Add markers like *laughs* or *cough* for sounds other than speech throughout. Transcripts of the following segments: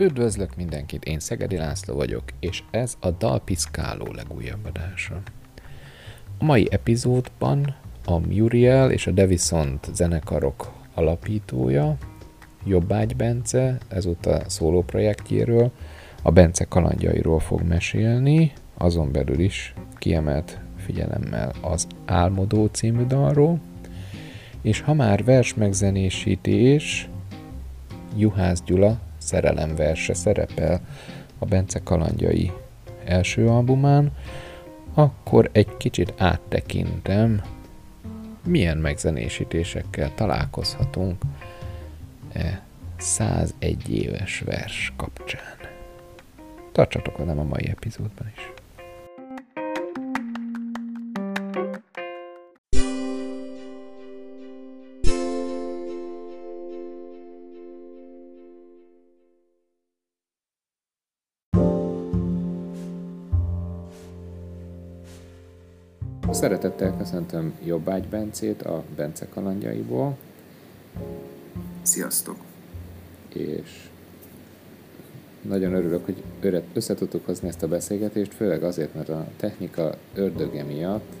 Üdvözlök mindenkit, én Szegedi László vagyok, és ez a Dalpiszkáló legújabb adása. A mai epizódban a Muriel és a Devisont zenekarok alapítója, Jobbágy Bence, ezúttal szóló projektjéről, a Bence kalandjairól fog mesélni, azon belül is kiemelt figyelemmel az Álmodó című dalról, és ha már vers megzenésítés, Juhász Gyula szerelemverse szerepel a Bence kalandjai első albumán, akkor egy kicsit áttekintem, milyen megzenésítésekkel találkozhatunk e 101 éves vers kapcsán. Tartsatok velem a mai epizódban is. Szeretettel köszöntöm Jobbágy Bencét a Bence kalandjaiból. Sziasztok! És nagyon örülök, hogy össze tudtuk hozni ezt a beszélgetést, főleg azért, mert a technika ördöge miatt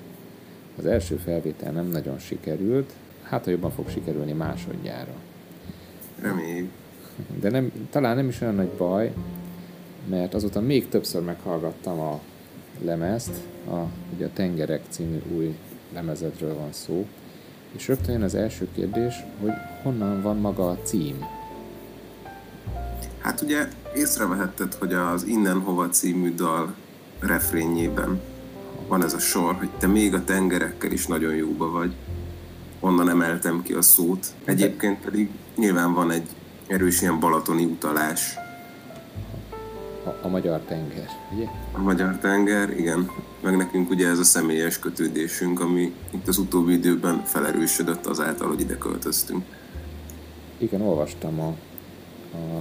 az első felvétel nem nagyon sikerült, hát ha jobban fog sikerülni másodjára. Reméljük. De nem, talán nem is olyan nagy baj, mert azóta még többször meghallgattam a lemezt, a, ugye a Tengerek című új lemezedről van szó, és rögtön jön az első kérdés, hogy honnan van maga a cím? Hát ugye észrevehetted, hogy az Innen Hova című dal refrényében van ez a sor, hogy te még a tengerekkel is nagyon jóba vagy. Onnan emeltem ki a szót. Egyébként pedig nyilván van egy erős ilyen balatoni utalás a, a magyar tenger, ugye? A magyar tenger, igen. Meg nekünk ugye ez a személyes kötődésünk, ami itt az utóbbi időben felerősödött azáltal, hogy ide költöztünk. Igen, olvastam a,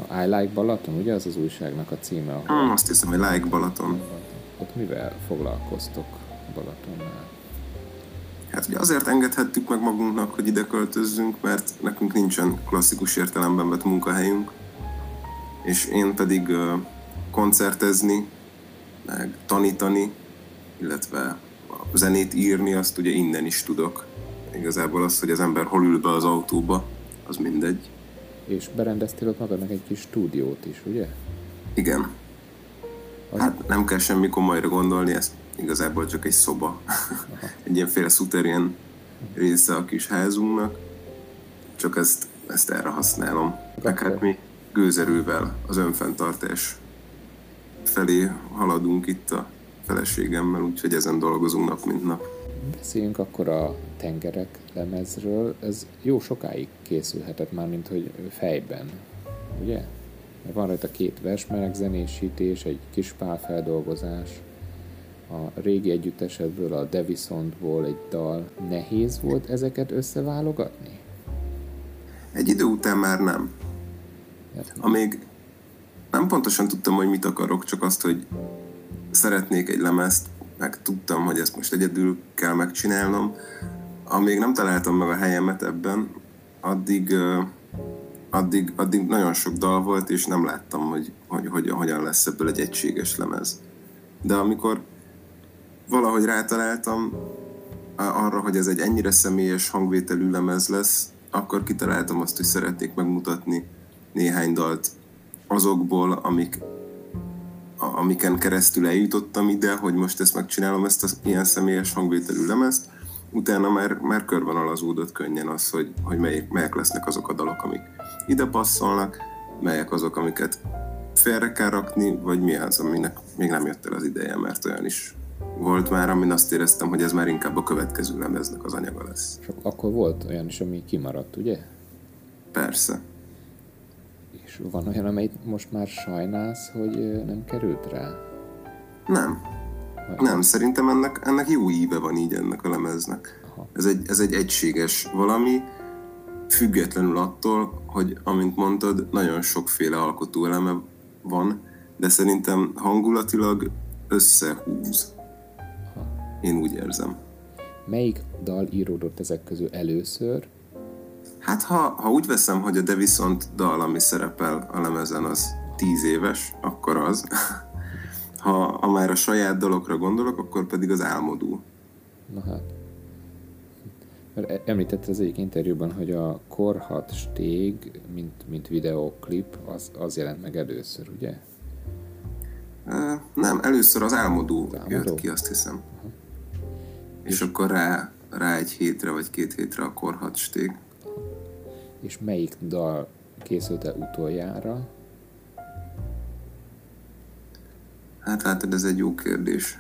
a I Like Balaton, ugye az az újságnak a címe? Ahol... Hmm, azt hiszem, hogy Like Balaton. Ott mivel foglalkoztok Balatonnál? Hát ugye azért engedhettük meg magunknak, hogy ide költözzünk, mert nekünk nincsen klasszikus értelemben vett munkahelyünk, és én pedig koncertezni, meg tanítani, illetve a zenét írni, azt ugye innen is tudok. Igazából az, hogy az ember hol ül be az autóba, az mindegy. És berendeztél ott magadnak egy kis stúdiót is, ugye? Igen. Az... Hát nem kell semmi komolyra gondolni, ez igazából csak egy szoba. *laughs* egy ilyenféle szuterien része a kis házunknak. Csak ezt, ezt erre használom. Meg hát mi gőzerővel az önfenntartás felé haladunk itt a feleségemmel, úgyhogy ezen dolgozunk nap mint nap. Beszéljünk akkor a tengerek lemezről. Ez jó sokáig készülhetett már, mint hogy fejben, ugye? Mert van rajta két versmenek zenésítés, egy kis feldolgozás, a régi együttesedből, a Devisontból egy dal. Nehéz volt ezeket összeválogatni? Egy idő után már nem. Amíg nem pontosan tudtam, hogy mit akarok, csak azt, hogy szeretnék egy lemezt, meg tudtam, hogy ezt most egyedül kell megcsinálnom. Amíg nem találtam meg a helyemet ebben, addig, addig, addig nagyon sok dal volt, és nem láttam, hogy, hogy, hogy hogyan lesz ebből egy egységes lemez. De amikor valahogy rátaláltam arra, hogy ez egy ennyire személyes hangvételű lemez lesz, akkor kitaláltam azt, hogy szeretnék megmutatni néhány dalt azokból, amik, amiken keresztül eljutottam ide, hogy most ezt megcsinálom, ezt az ilyen személyes hangvételű lemezt, utána már, már körvonalazódott könnyen az, hogy, hogy melyik, melyek lesznek azok a dalok, amik ide passzolnak, melyek azok, amiket félre kell rakni, vagy mi az, aminek még nem jött el az ideje, mert olyan is volt már, amin azt éreztem, hogy ez már inkább a következő lemeznek az anyaga lesz. És akkor volt olyan is, ami kimaradt, ugye? Persze van olyan, amelyet most már sajnálsz, hogy nem került rá? Nem. Vagy nem, szerintem ennek, ennek jó íve van így ennek a lemeznek. Ez egy, ez egy egységes valami, függetlenül attól, hogy amint mondtad, nagyon sokféle alkotó eleme van, de szerintem hangulatilag összehúz. Aha. Én úgy érzem. Melyik dal íródott ezek közül először, Hát ha, ha úgy veszem, hogy a De Viszont dal, ami szerepel a lemezen, az, tíz éves, akkor az. *laughs* ha, ha már a saját dalokra gondolok, akkor pedig az álmodó. Na hát. Mert e- említette az egyik interjúban, hogy a Korhat stég, mint, mint videóklip, az, az jelent meg először, ugye? Nem, először az álmodó, az álmodó? jött ki, azt hiszem. Uh-huh. És, és akkor rá, rá egy hétre vagy két hétre a Korhat stég. És melyik dal készült el utoljára? Hát látod, ez egy jó kérdés.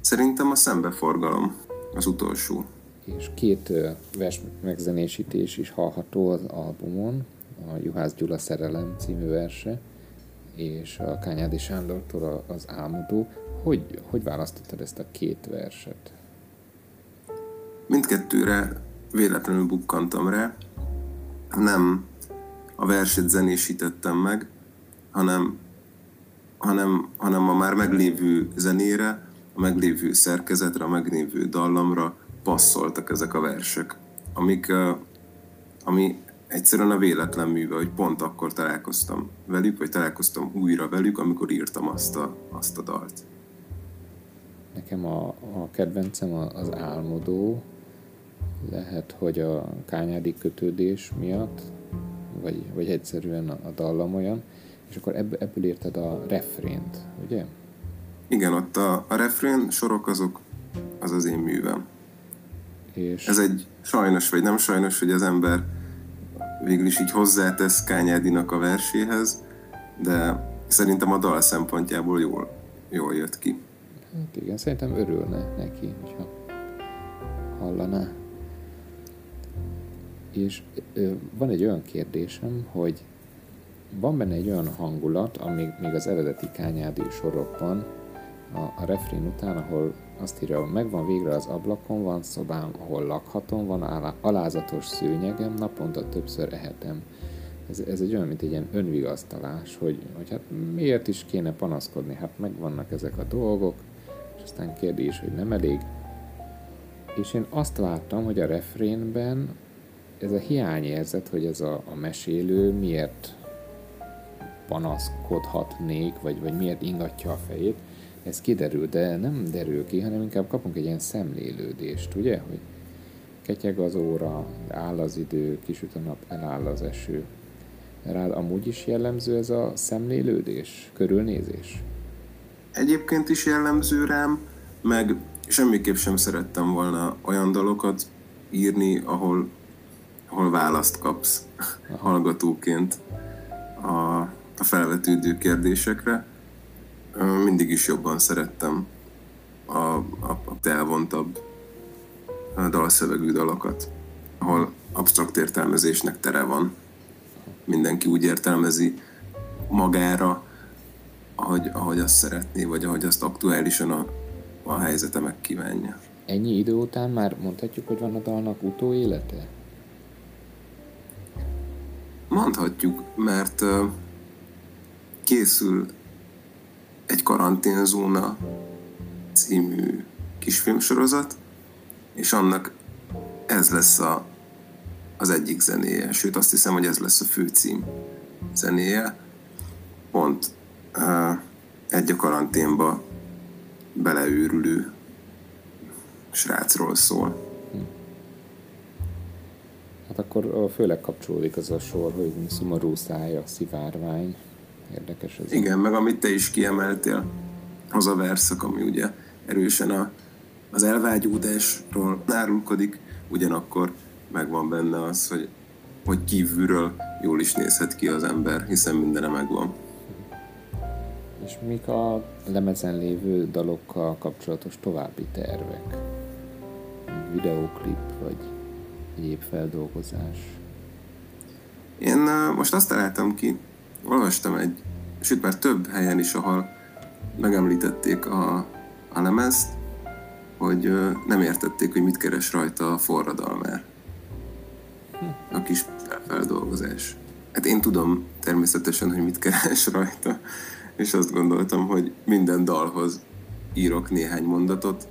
Szerintem a szembeforgalom az utolsó. És két vers megzenésítés is hallható az albumon, a Juhász Gyula Szerelem című verse, és a Kányádi Sándortól az Álmodó. Hogy, hogy választottad ezt a két verset? Mindkettőre véletlenül bukkantam rá. Nem a verset zenésítettem meg, hanem, hanem, hanem a már meglévő zenére, a meglévő szerkezetre, a meglévő dallamra passzoltak ezek a versek, amik, ami egyszerűen a véletlen műve, hogy pont akkor találkoztam velük, vagy találkoztam újra velük, amikor írtam azt a, azt a dalt. Nekem a, a kedvencem az álmodó, lehet, hogy a kányádi kötődés miatt, vagy, vagy egyszerűen a, a dallam olyan, és akkor ebből, ebből érted a refrént, ugye? Igen, ott a, a refrén sorok azok, az az én művem. És... Ez egy sajnos vagy nem sajnos, hogy az ember végül is így hozzátesz Kányádinak a verséhez, de szerintem a dal szempontjából jól, jól jött ki. Hát igen, szerintem örülne neki, hogyha hallaná. És van egy olyan kérdésem, hogy van benne egy olyan hangulat, ami még az eredeti kányádi sorokban, a, a refrén után, ahol azt írja, megvan végre az ablakon, van szobám, ahol lakhatom, van alázatos szőnyegem, naponta többször ehetem. Ez, ez egy olyan, mint egy ilyen önvigasztalás, hogy, hogy hát miért is kéne panaszkodni, hát megvannak ezek a dolgok, és aztán kérdés, hogy nem elég. És én azt láttam, hogy a refrénben ez a hiányérzet, hogy ez a, a mesélő miért panaszkodhatnék, vagy, vagy miért ingatja a fejét, ez kiderül, de nem derül ki, hanem inkább kapunk egy ilyen szemlélődést, ugye, hogy ketyeg az óra, áll az idő, kisüt a nap, eláll az eső. Rád amúgy is jellemző ez a szemlélődés, körülnézés? Egyébként is jellemző rám, meg semmiképp sem szerettem volna olyan dalokat írni, ahol, ahol választ kapsz hallgatóként a, a felvetődő kérdésekre mindig is jobban szerettem a, a, a elvontabb a dalszövegű dalokat, ahol absztrakt értelmezésnek tere van. Mindenki úgy értelmezi magára, ahogy, ahogy azt szeretné, vagy ahogy azt aktuálisan a, a helyzete megkívánja. Ennyi idő után már mondhatjuk, hogy van a dalnak utóélete? Mondhatjuk, mert készül egy karanténzóna című kisfilmsorozat, és annak ez lesz a, az egyik zenéje, sőt azt hiszem, hogy ez lesz a főcím zenéje. Pont uh, egy a karanténba beleőrülő srácról szól. Akkor főleg kapcsolódik az a sor, hogy szomorú szája, szivárvány. Érdekes ez. Igen, meg amit te is kiemeltél, az a verszak, ami ugye erősen a, az elvágyódásról árulkodik, ugyanakkor megvan benne az, hogy, hogy kívülről jól is nézhet ki az ember, hiszen mindene megvan. És mik a lemezen lévő dalokkal kapcsolatos további tervek? Videóklip, vagy egyéb feldolgozás? Én most azt találtam ki, olvastam egy, sőt már több helyen is, ahol megemlítették a, a lemezt, hogy nem értették, hogy mit keres rajta a forradalmár. A kis feldolgozás. Hát én tudom természetesen, hogy mit keres rajta, és azt gondoltam, hogy minden dalhoz írok néhány mondatot,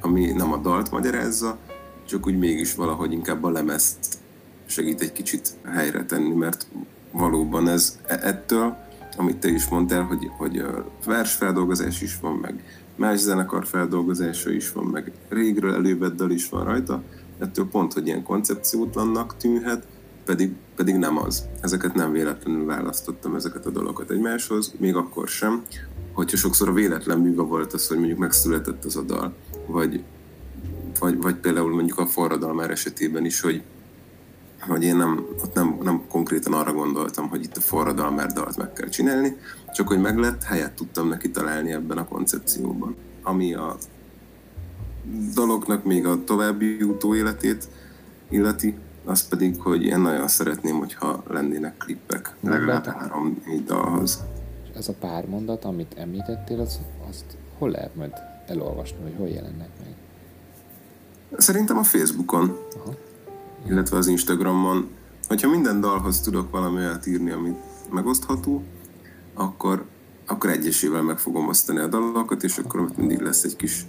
ami nem a dalt magyarázza, csak úgy mégis valahogy inkább a lemezt segít egy kicsit helyre tenni, mert valóban ez e, ettől, amit te is mondtál, hogy, hogy versfeldolgozás is van, meg más zenekar feldolgozása is van, meg régről elővett dal is van rajta, ettől pont, hogy ilyen koncepciótlannak tűnhet, pedig, pedig nem az. Ezeket nem véletlenül választottam, ezeket a dolgokat egymáshoz, még akkor sem, hogyha sokszor a véletlen műve volt az, hogy mondjuk megszületett az a dal, vagy, vagy, vagy például mondjuk a forradalmár esetében is, hogy, hogy én nem, ott nem, nem konkrétan arra gondoltam, hogy itt a forradalmár dalt meg kell csinálni, csak hogy meg lett, helyet tudtam neki találni ebben a koncepcióban. Ami a dolognak még a további utóéletét illeti, az pedig, hogy én nagyon szeretném, hogyha lennének klippek, legalább három-négy dalhoz. És ez a pár mondat, amit említettél, az, azt hol lehet majd elolvasni, vagy hol jelennek meg? Szerintem a Facebookon, Aha. illetve az Instagramon. Hogyha minden dalhoz tudok valami olyat írni, amit megosztható, akkor, akkor egyesével meg fogom osztani a dalokat, és akkor ott mindig lesz egy kis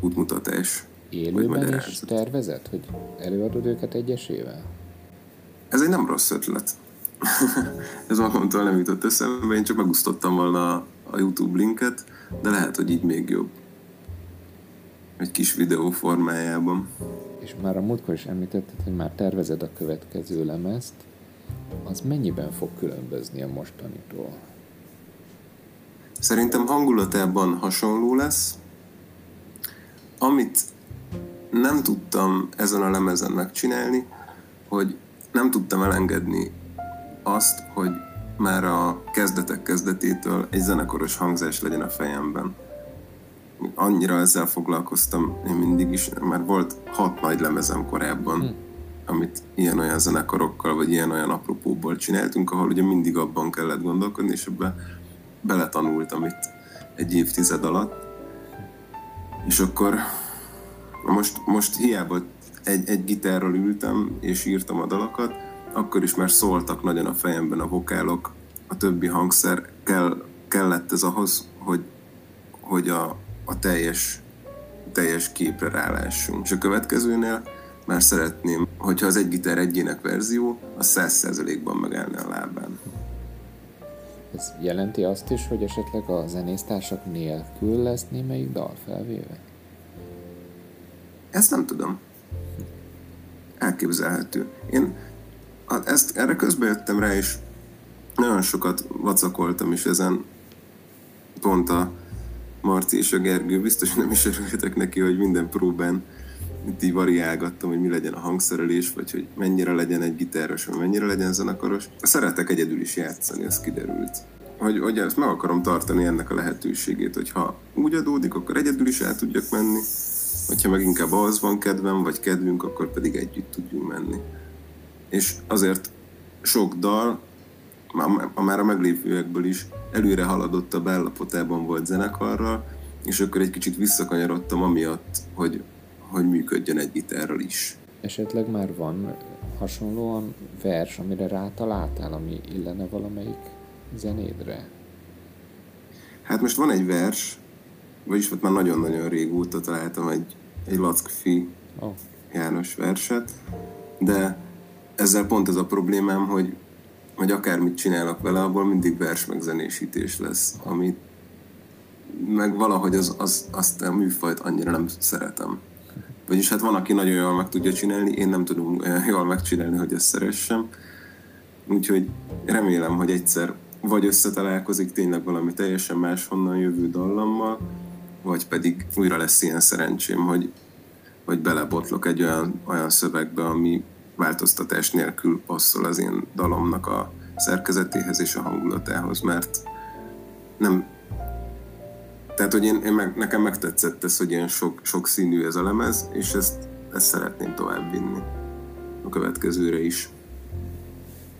útmutatás. Élőben is tervezett, hogy előadod őket egyesével? Ez egy nem rossz ötlet. *laughs* Ez magamtól nem jutott eszembe, én csak megusztottam volna a YouTube linket, de lehet, hogy így még jobb. Egy kis videó formájában. És már a múltkor is említetted, hogy már tervezed a következő lemezt. Az mennyiben fog különbözni a mostanitól? Szerintem hangulatában hasonló lesz. Amit nem tudtam ezen a lemezen megcsinálni, hogy nem tudtam elengedni azt, hogy már a kezdetek kezdetétől egy zenekaros hangzás legyen a fejemben. Annyira ezzel foglalkoztam én mindig is, már volt hat nagy lemezem korábban, hmm. amit ilyen-olyan zenekarokkal, vagy ilyen-olyan apropóból csináltunk, ahol ugye mindig abban kellett gondolkodni, és ebbe beletanultam itt egy évtized alatt. És akkor most, most hiába egy, egy gitárral ültem, és írtam a dalokat, akkor is már szóltak nagyon a fejemben a vokálok, a többi hangszer kell, kellett ez ahhoz, hogy, hogy a, a teljes, teljes képre rálássunk. És a következőnél már szeretném, hogyha az egy gitár egyének verzió, a száz százalékban megállna a lábán. Ez jelenti azt is, hogy esetleg a zenésztársak nélkül lesz némelyik dal felvéve? Ezt nem tudom. Elképzelhető. Én ezt, erre közben jöttem rá, és nagyon sokat vacakoltam is ezen. Pont a Marci és a Gergő, biztos nem is örülhetek neki, hogy minden próbán itt így variálgattam, hogy mi legyen a hangszerelés, vagy hogy mennyire legyen egy gitáros, vagy mennyire legyen zenekaros. Szeretek egyedül is játszani, ez kiderült. Hogy, hogy ezt meg akarom tartani ennek a lehetőségét, hogy ha úgy adódik, akkor egyedül is el tudjak menni, hogyha meg inkább az van kedvem, vagy kedvünk, akkor pedig együtt tudjunk menni. És azért sok dal, már a meglévőekből is előre haladott a beállapotában volt zenekarral, és akkor egy kicsit visszakanyarodtam amiatt, hogy, hogy működjön egy gitárral is. Esetleg már van hasonlóan vers, amire rátaláltál, ami illene valamelyik zenédre? Hát most van egy vers, vagyis ott már nagyon-nagyon régóta találtam egy egy Lackfi oh. János verset, de ezzel pont ez a problémám, hogy, hogy akármit csinálok vele, abból mindig vers megzenésítés lesz, amit meg valahogy az, az, azt a műfajt annyira nem szeretem. Vagyis hát van, aki nagyon jól meg tudja csinálni, én nem tudom jól megcsinálni, hogy ezt szeressem. Úgyhogy remélem, hogy egyszer vagy összetalálkozik tényleg valami teljesen máshonnan jövő dallammal, vagy pedig újra lesz ilyen szerencsém, hogy, hogy belebotlok egy olyan, olyan szövegbe, ami változtatás nélkül passzol az én dalomnak a szerkezetéhez és a hangulatához, mert nem tehát, hogy én, én meg, nekem megtetszett ez, hogy ilyen sok, sok színű ez a lemez, és ezt, ezt szeretném tovább vinni a következőre is.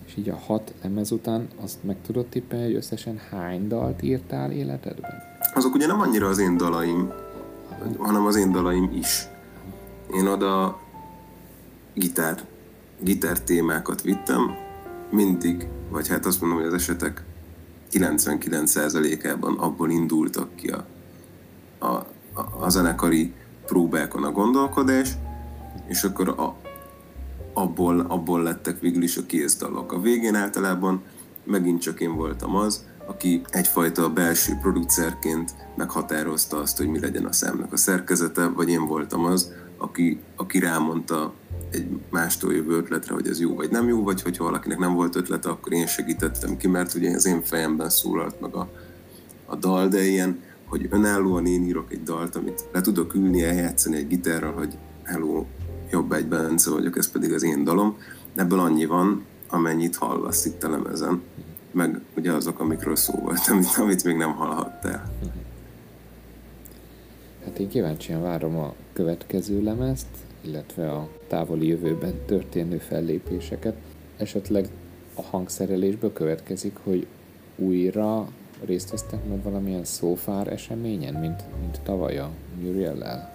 És így a hat lemez után azt meg tudod tippelni, hogy összesen hány dalt írtál életedben? azok ugye nem annyira az én dalaim, hanem az én dalaim is. Én oda gitár, gitár témákat vittem, mindig, vagy hát azt mondom, hogy az esetek 99%-ában abból indultak ki a, a, a zenekari próbákon a gondolkodás, és akkor a, abból, abból lettek végül is a kézdalok. A végén általában megint csak én voltam az, aki egyfajta belső producerként meghatározta azt, hogy mi legyen a számnak a szerkezete, vagy én voltam az, aki, aki rámondta egy mástól jövő ötletre, hogy ez jó vagy nem jó, vagy hogyha valakinek nem volt ötlete, akkor én segítettem ki, mert ugye az én fejemben szólalt meg a, a dal, de ilyen, hogy önállóan én írok egy dalt, amit le tudok ülni, eljátszani egy gitárral, hogy hello, jobb egy Bence vagyok, ez pedig az én dalom. Ebből annyi van, amennyit hallasz itt a lemezen, meg ugye azok, amikről szó volt, *laughs* amit, amit még nem hallhattál. Hát én kíváncsian várom a következő lemezt, illetve a távoli jövőben történő fellépéseket. Esetleg a hangszerelésből következik, hogy újra részt vesztek meg valamilyen szófár eseményen, mint, mint tavaly a Muriel-el?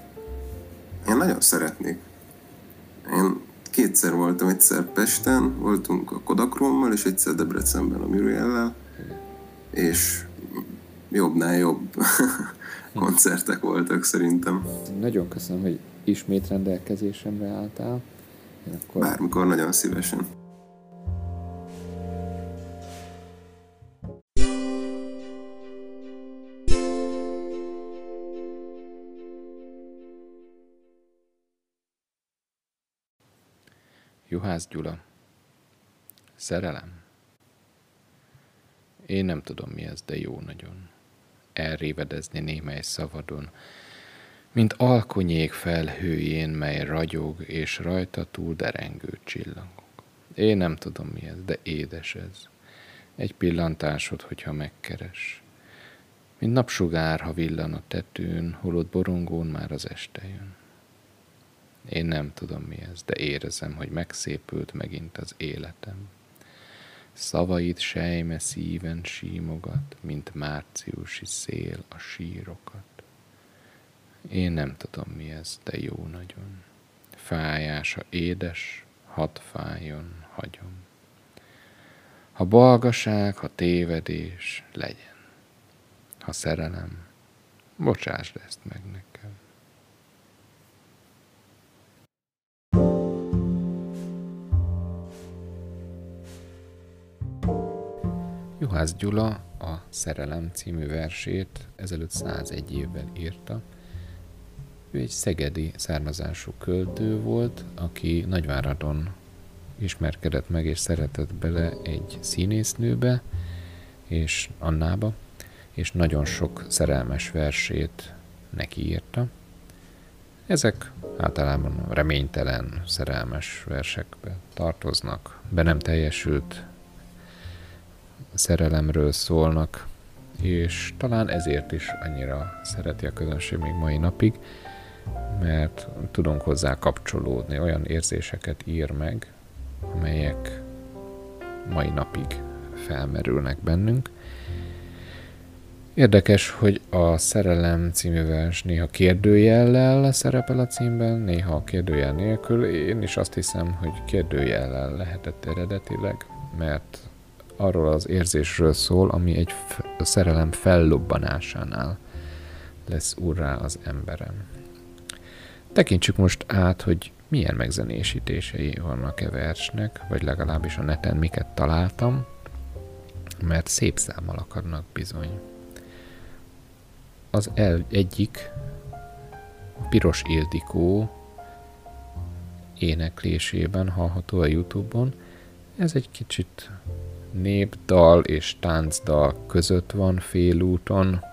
Én nagyon szeretnék. Én kétszer voltam, egyszer Pesten, voltunk a Kodakrómmal, és egyszer Debrecenben a Muriel-el, és jobbnál jobb *laughs* koncertek voltak szerintem. Nagyon köszönöm, hogy ismét rendelkezésemre álltál. akkor... Bármikor nagyon szívesen. Juhász Gyula. Szerelem? Én nem tudom mi ez, de jó nagyon. Elrévedezni némely szavadon, mint alkonyék felhőjén, mely ragyog, és rajta túl derengő csillagok. Én nem tudom mi ez, de édes ez. Egy pillantásod, hogyha megkeres. Mint napsugár, ha villan a tetőn, holott borongón már az este jön. Én nem tudom mi ez, de érezem, hogy megszépült megint az életem. Szavaid sejme szíven símogat, mint márciusi szél a sírokat. Én nem tudom mi ez, de jó nagyon. Fájása édes, hadd fájjon, hagyom. Ha balgaság, ha tévedés, legyen. Ha szerelem, bocsásd ezt meg nekem. Juhász Gyula a Szerelem című versét ezelőtt 101 évvel írta. Ő egy szegedi származású költő volt, aki Nagyváradon ismerkedett meg és szeretett bele egy színésznőbe, és Annába, és nagyon sok szerelmes versét neki írta. Ezek általában reménytelen szerelmes versekbe tartoznak, be nem teljesült szerelemről szólnak, és talán ezért is annyira szereti a közönség még mai napig, mert tudunk hozzá kapcsolódni, olyan érzéseket ír meg, amelyek mai napig felmerülnek bennünk. Érdekes, hogy a Szerelem című vers néha kérdőjellel szerepel a címben, néha kérdőjel nélkül. Én is azt hiszem, hogy kérdőjellel lehetett eredetileg, mert arról az érzésről szól, ami egy szerelem fellobbanásánál lesz urrá az emberem. Tekintsük most át, hogy milyen megzenésítései vannak-e versnek, vagy legalábbis a neten miket találtam, mert szép számmal akarnak bizony. Az el, egyik Piros Ildikó éneklésében hallható a Youtube-on. Ez egy kicsit népdal és táncdal között van félúton.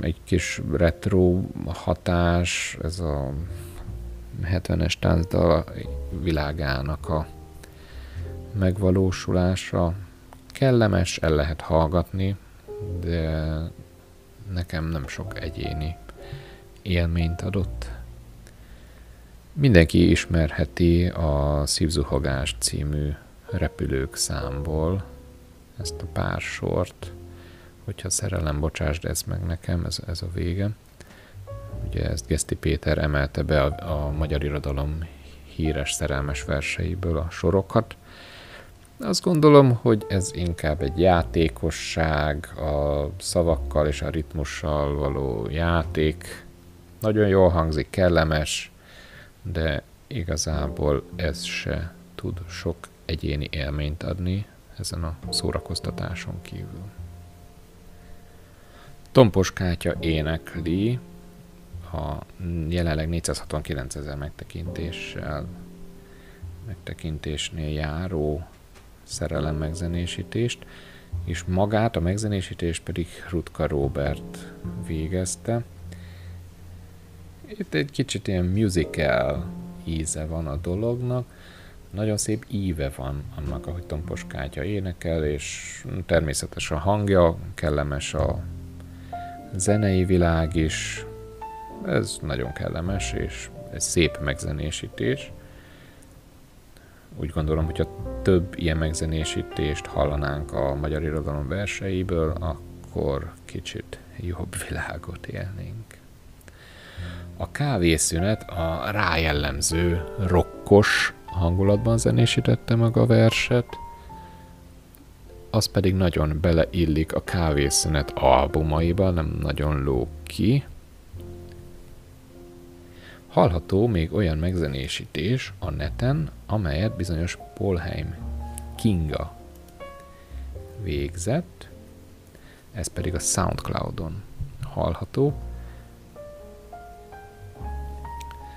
Egy kis retro hatás, ez a 70-es táncdal világának a megvalósulása. Kellemes, el lehet hallgatni, de nekem nem sok egyéni élményt adott. Mindenki ismerheti a Szívzuhogás című repülők számból ezt a pár sort, hogyha szerelem, bocsásd ez meg nekem, ez, ez a vége. Ugye ezt Geszti Péter emelte be a, a magyar irodalom híres szerelmes verseiből a sorokat. Azt gondolom, hogy ez inkább egy játékosság, a szavakkal és a ritmussal való játék. Nagyon jól hangzik, kellemes, de igazából ez se tud sok egyéni élményt adni ezen a szórakoztatáson kívül. Tompos Kátya énekli a jelenleg 469 ezer megtekintéssel megtekintésnél járó szerelem megzenésítést, és magát a megzenésítést pedig Rutka Robert végezte. Itt egy kicsit ilyen musical íze van a dolognak, nagyon szép íve van annak, ahogy Tompos Kátya énekel, és természetesen a hangja, kellemes a zenei világ is, ez nagyon kellemes, és egy szép megzenésítés. Úgy gondolom, hogyha több ilyen megzenésítést hallanánk a magyar irodalom verseiből, akkor kicsit jobb *laughs* világot élnénk. A kávészünet a rájellemző rokkos hangulatban zenésítette meg a verset, az pedig nagyon beleillik a kávészünet albumaiba, nem nagyon ló ki. Hallható még olyan megzenésítés a neten, amelyet bizonyos Polheim Kinga végzett, ez pedig a Soundcloudon hallható.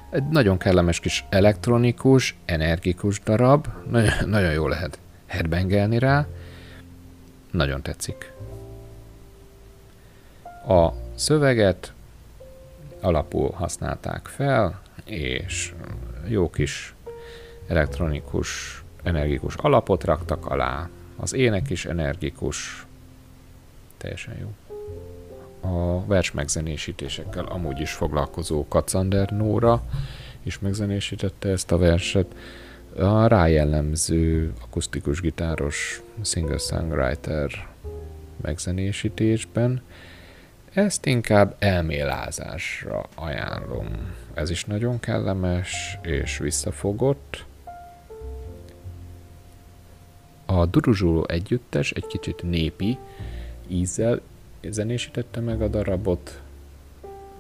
Egy nagyon kellemes kis elektronikus, energikus darab, nagyon, nagyon jó lehet headbangelni rá, nagyon tetszik. A szöveget alapul használták fel, és jó kis elektronikus, energikus alapot raktak alá. Az ének is energikus, teljesen jó. A vers megzenésítésekkel amúgy is foglalkozó Kacander Nóra is megzenésítette ezt a verset. A rájellemző akusztikus gitáros singer-songwriter megzenésítésben. Ezt inkább elmélázásra ajánlom. Ez is nagyon kellemes és visszafogott. A Duruzsuló együttes egy kicsit népi ízzel zenésítette meg a darabot.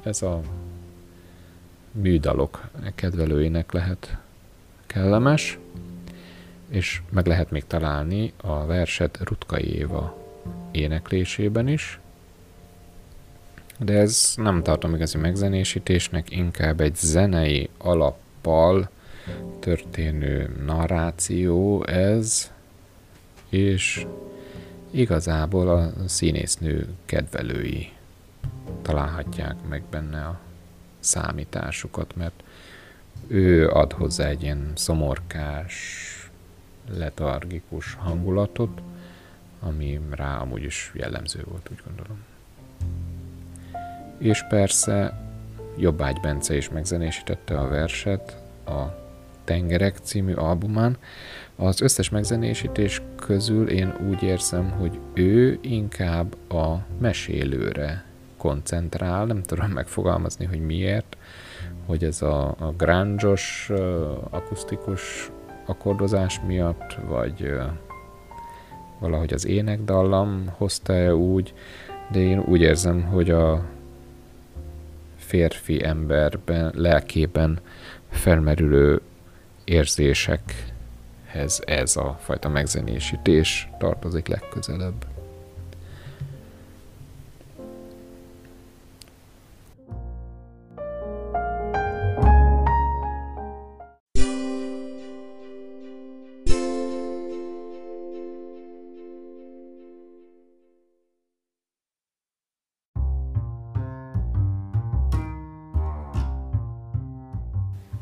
Ez a műdalok kedvelőinek lehet kellemes, és meg lehet még találni a verset Rutkai Éva éneklésében is, de ez nem tartom igazi megzenésítésnek, inkább egy zenei alappal történő narráció ez, és igazából a színésznő kedvelői találhatják meg benne a számításukat, mert ő ad hozzá egy ilyen szomorkás, letargikus hangulatot, ami rá amúgy is jellemző volt, úgy gondolom. És persze Jobbágy Bence is megzenésítette a verset a Tengerek című albumán. Az összes megzenésítés közül én úgy érzem, hogy ő inkább a mesélőre koncentrál, nem tudom megfogalmazni, hogy miért, hogy ez a, a gránzsos, akusztikus akkordozás miatt, vagy valahogy az énekdallam hozta -e úgy, de én úgy érzem, hogy a férfi emberben, lelkében felmerülő érzésekhez ez a fajta megzenésítés tartozik legközelebb.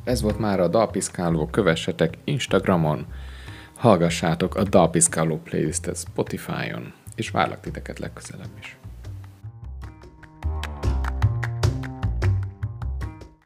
Ez volt már a Dalpiszkáló, kövessetek Instagramon, hallgassátok a Dalpiszkáló playlistet Spotify-on, és várlak titeket legközelebb is.